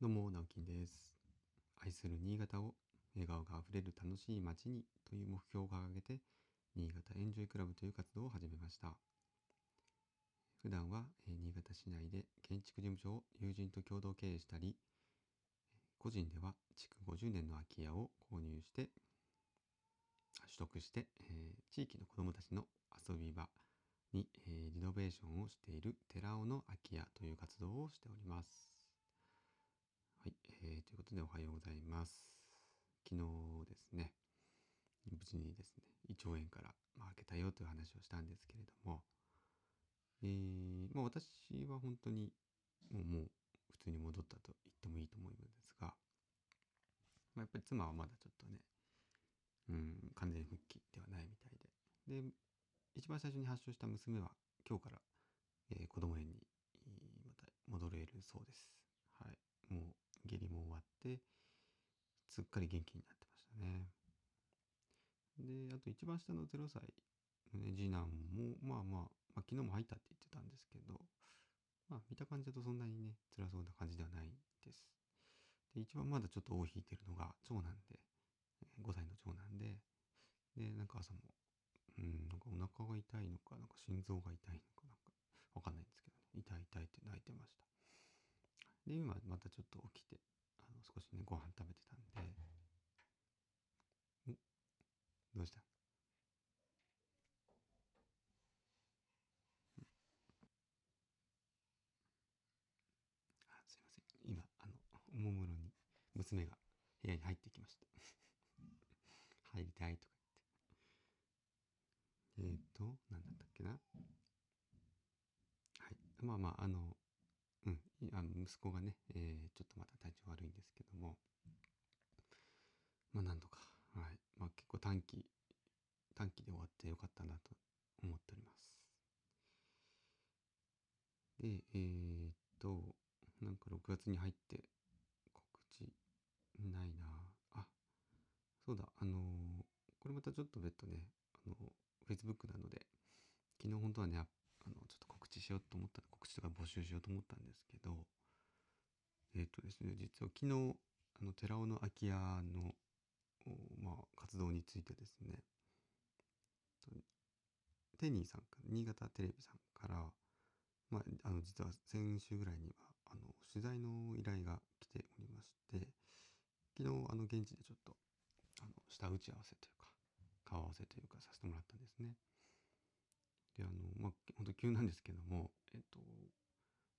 どうも、直樹です。愛する新潟を笑顔があふれる楽しい街にという目標を掲げて、新潟エンジョイクラブという活動を始めました。普段は、新潟市内で建築事務所を友人と共同経営したり、個人では築50年の空き家を購入して、取得して、え地域の子どもたちの遊び場に、えリノベーションをしている寺尾の空き家という活動をしております。はい、えーということでおはようございます。昨日ですね、無事にですね、胃腸炎から、まあ、開けたよという話をしたんですけれども、えーまあ、私は本当にもうもう普通に戻ったと言ってもいいと思うんですが、まあ、やっぱり妻はまだちょっとね、うん、完全復帰ではないみたいで。で、一番最初に発症した娘は今日から、えー子供園にまた戻れるそうです。はい。もう下痢も終わって、すっかり元気になってましたね。で、あと一番下の0歳のね、次男も、まあまあ、まあ昨日も入ったって言ってたんですけど、まあ見た感じだとそんなにね、辛そうな感じではないです。で、一番まだちょっと尾を引いてるのが長男で、5歳の長男で、で、なんか朝も、うん、なんかお腹が痛いのか、なんか心臓が痛いのか、なんかわかんないんですけどね、痛い痛いって泣いてました。で、今またちょっと起きて、あの、少しね、ご飯食べてたんで、どうした？あ、すいません。今、あの、おもむろに娘が部屋に入ってきました。入りたいとか言って。えっ、ー、と、何だったっけな？はい。まあまあ、あの、あの息子がね、えーちょっとまた体調悪いんですけども、まあなんとか、はい。まあ結構短期、短期で終わってよかったなと思っております。で、えーっと、なんか6月に入って告知ないなあ、そうだ、あのーこれまたちょっと別途ね、あの、Facebook なので、昨日本当はね、あの、ちょっと告知しようと思った、告知とか募集しようと思ったんですけど、ですね、実は昨日、あの、寺尾の空き家の、まあ、活動についてですね、テニーさんから、新潟テレビさんから、まあ、あの、実は先週ぐらいには、あの、取材の依頼が来ておりまして、昨日、あの、現地でちょっと、あの、下打ち合わせというか、顔合わせというかさせてもらったんですね。で、あの、まあ、本当急なんですけども、えっと、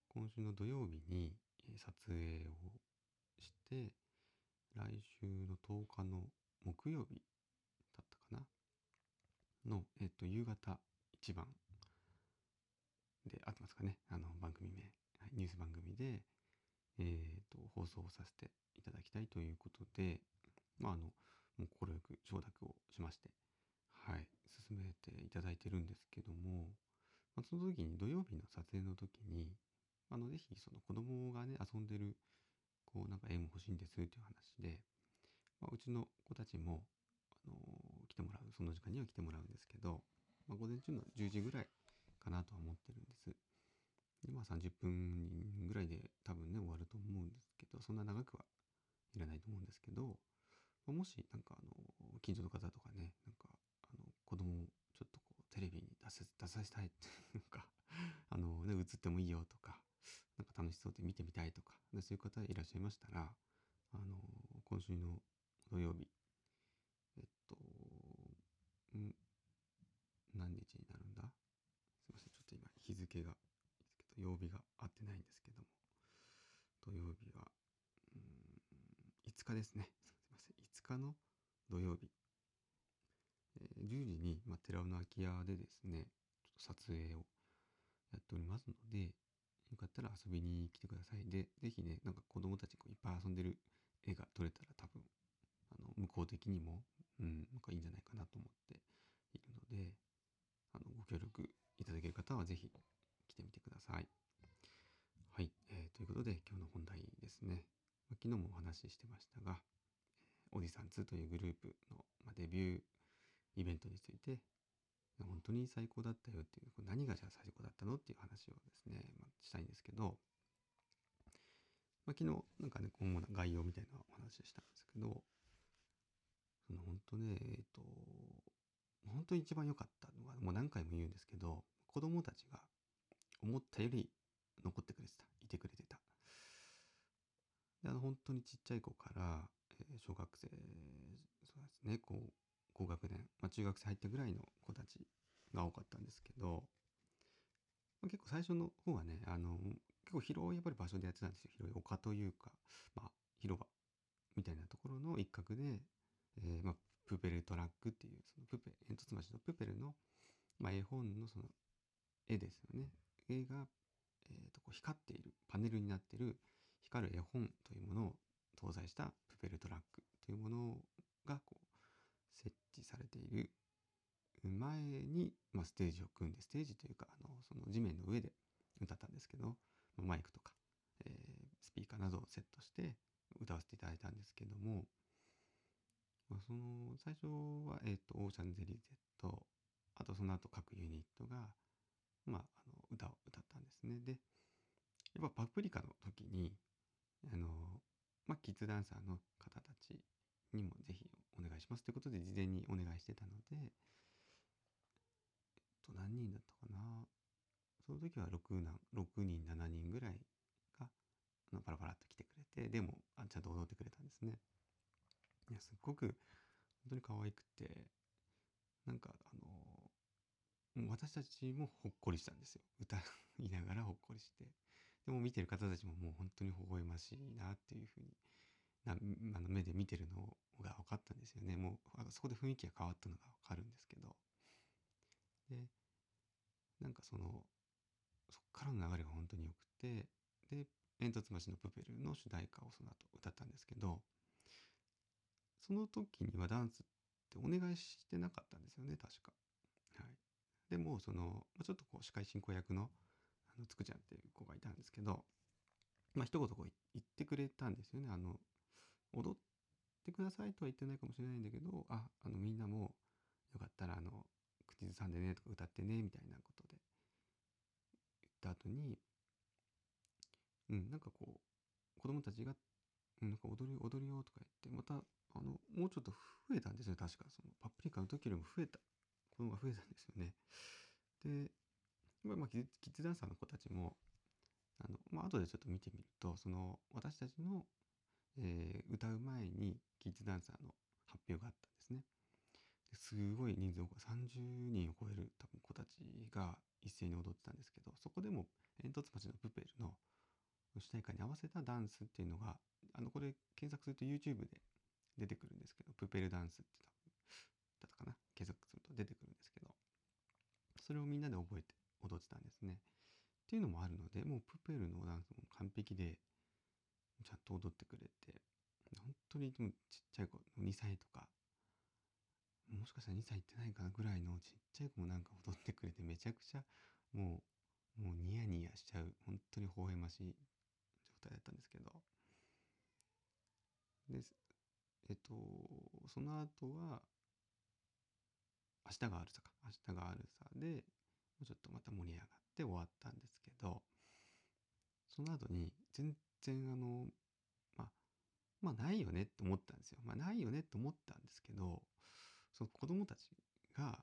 今週の土曜日に撮影をして、来週の10日の木曜日だったかな？の、えっと、夕方一番で、合ってますかねあの、番組名。はい、ニュース番組で、えっと、放送をさせていただきたいということで、まあ、あの、もう快く承諾をしまして、はい、進めていただいてるんですけども、まあ、その時に土曜日の撮影の時に、あの、ぜひその子供がね、遊んでる、こう、なんか絵も欲しいんですっていう話で、まあ、うちの子たちも、あの来てもらう、その時間には来てもらうんですけど、まあ、午前中の10時ぐらいかなとは思ってるんです。で、まあ30分ぐらいで多分ね、終わると思うんですけど、そんな長くはいらないと思うんですけど、まあもしなんかあの、近所の方とかね、なんか、あの、子供をちょっとこう、テレビに出せ、出させたいって、なんか、あのね、映ってもいいよと、なんか楽しそうで見てみたいとか、そういう方いらっしゃいましたら、あの、今週の土曜日、えっと、ん？何日になるんだ？すいません、ちょっと今日付が、ですけど曜日が合ってないんですけども、土曜日は、うん、5日ですね。すいません、5日の土曜日、えー10時に、まあ、寺尾の空き家でですね、ちょっと撮影をやっておりますので、よかったら遊びに来てください。で、ぜひね、なんか子供たちこういっぱい遊んでる絵が撮れたら多分、あの、向こう的にも、うん、なんかいいんじゃないかなと思っているので、あの、ご協力いただける方はぜひ来てみてください。はい、えーということで今日の本題ですね。昨日もお話ししてましたが、えーおじさん2というグループの、デビューイベントについて、本当に最高だったよっていう、何がじゃあ最高だったのっていう話をですね、まあ、したいんですけど、まあ、昨日なんかね、主な概要みたいなお話をしたんですけど、その本当ね、えっ、と、本当に一番良かったのは、もう何回も言うんですけど、子供たちが思ったより残ってくれてた、いてくれてた。で、あの、本当にちっちゃい子から、え小学生、そうですね、こう、高学年、まあ、中学生入ったぐらいの子たちが多かったんですけど、まあ、結構最初の方はね、あの、結構広いやっぱり場所でやってたんですよ。広い丘というか、まあ、広場みたいなところの一角で、えーまあ、プペルトラックっていう、そのプペ、煙突町のプペルの、まあ、絵本のその絵ですよね。絵が、えーとこう光っている、パネルになっている光る絵本というものを搭載したプペルトラックというものがこう設置されている前に、まあ、ステージを組んで、ステージというか、あの、その地面の上で歌ったんですけど、マイクとか、えースピーカーなどをセットして歌わせていただいたんですけども、まあ、その、最初は、えっ、と、オーシャンゼリゼと、あとその後各ユニットが、まあ、あの、歌を歌ったんですね。で、やっぱパプリカの時に、あの、まあ、キッズダンサーの方たちにもぜひお願いしますということで事前にお願いしてたので、えっと、何人だったかな。その時は6男、6人、7人ぐらいが、のパラパラっと来てくれて、でも、あちゃんと踊ってくれたんですね。いや、すっごく、本当に可愛くて、なんか、あの、私たちもほっこりしたんですよ。歌いながらほっこりして。でも見てる方たちももう本当に微笑ましいなっていうふうになあの目で見てるのが分かったんですよね。もうあそこで雰囲気が変わったのが分かるんですけど。で、なんかその、そっからの流れが本当に良くて、で、煙突町のプペルの主題歌をその後歌ったんですけど、その時にはダンスってお願いしてなかったんですよね、確か。はい。でも、その、ちょっとこう司会進行役の、あの、つくちゃんっていう子がいたんですけど、まあ一言こう言ってくれたんですよね。あの、踊ってくださいとは言ってないかもしれないんだけど、あ、あのみんなもよかったらあの、口ずさんでねとか歌ってねみたいなことで言った後に、うん、なんかこう、子供たちが、うん、なんか踊るよ踊るよとか言って、また、あの、もうちょっと増えたんですよ、確か。そのパプリカの時よりも増えた。子供が増えたんですよね。で、まあ、まあ、キッズキッズダンサーの子たちも、あの、まあ、後でちょっと見てみると、その、私たちの、えー歌う前にキッズダンサーの発表があったんですね。すごい人数を30人を超える多分子たちが一斉に踊ってたんですけど、そこでも煙突町のプペルの主題歌に合わせたダンスっていうのが、あの、これ検索すると YouTube で出てくるんですけど、プペルダンスって多分、だったかな？検索すると出てくるんですけど、それをみんなで覚えて踊ってたんですね。っていうのもあるので、もうプペルのダンスも完璧で、ちゃんと踊ってくれて、本当にでもちっちゃい子、2歳とか、もしかしたら2歳いってないかなぐらいのちっちゃい子もなんか踊ってくれて、めちゃくちゃもう、もうニヤニヤしちゃう、本当に微笑ましい状態だったんですけど、で、えっと、その後は、明日があるさか、明日があるさで、もうちょっとまた盛り上がって終わったんですけど、その後に全然あの、まあ、まあないよねって思ったんですよ。まあないよねって思ったんですけど、その子供たちが、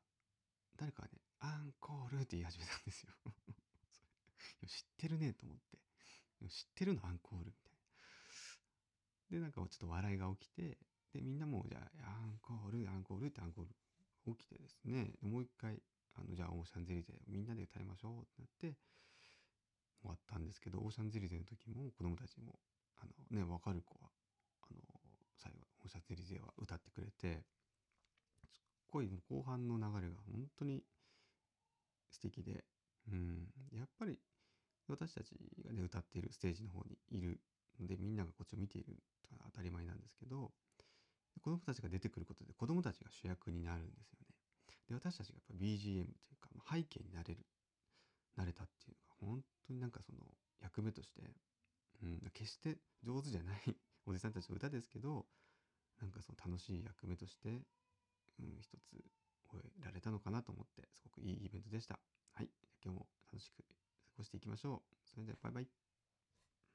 誰かがね、アンコールって言い始めたんですよ。知ってるねと思って。知ってるのアンコールみたいな。で、なんかちょっと笑いが起きて、で、みんなもじゃあ、アンコール、アンコールってアンコール起きてですね、もう一回、あの、じゃあ、オーシャンゼリゼみんなで歌いましょうってなって、終わったんですけど、オーシャンゼリゼの時も子供たちも、あのね、わかる子は、あの、最後、オーシャンゼリゼは歌ってくれて、すっごいもう後半の流れが本当に素敵で、うん、やっぱり私たちがね、歌っているステージの方にいるので、みんながこっちを見ているのが当たり前なんですけど、子供たちが出てくることで子供たちが主役になるんですよね。で、私たちがやっぱ BGM というか、背景になれる、なれたっ、当になんかその役目として、うん、決して上手じゃない おじさんたちの歌ですけど、なんかその楽しい役目として、うん、一つ終えられたのかなと思って、すごくいいイベントでした。はい。今日も楽しく過ごしていきましょう。それではバイバイ。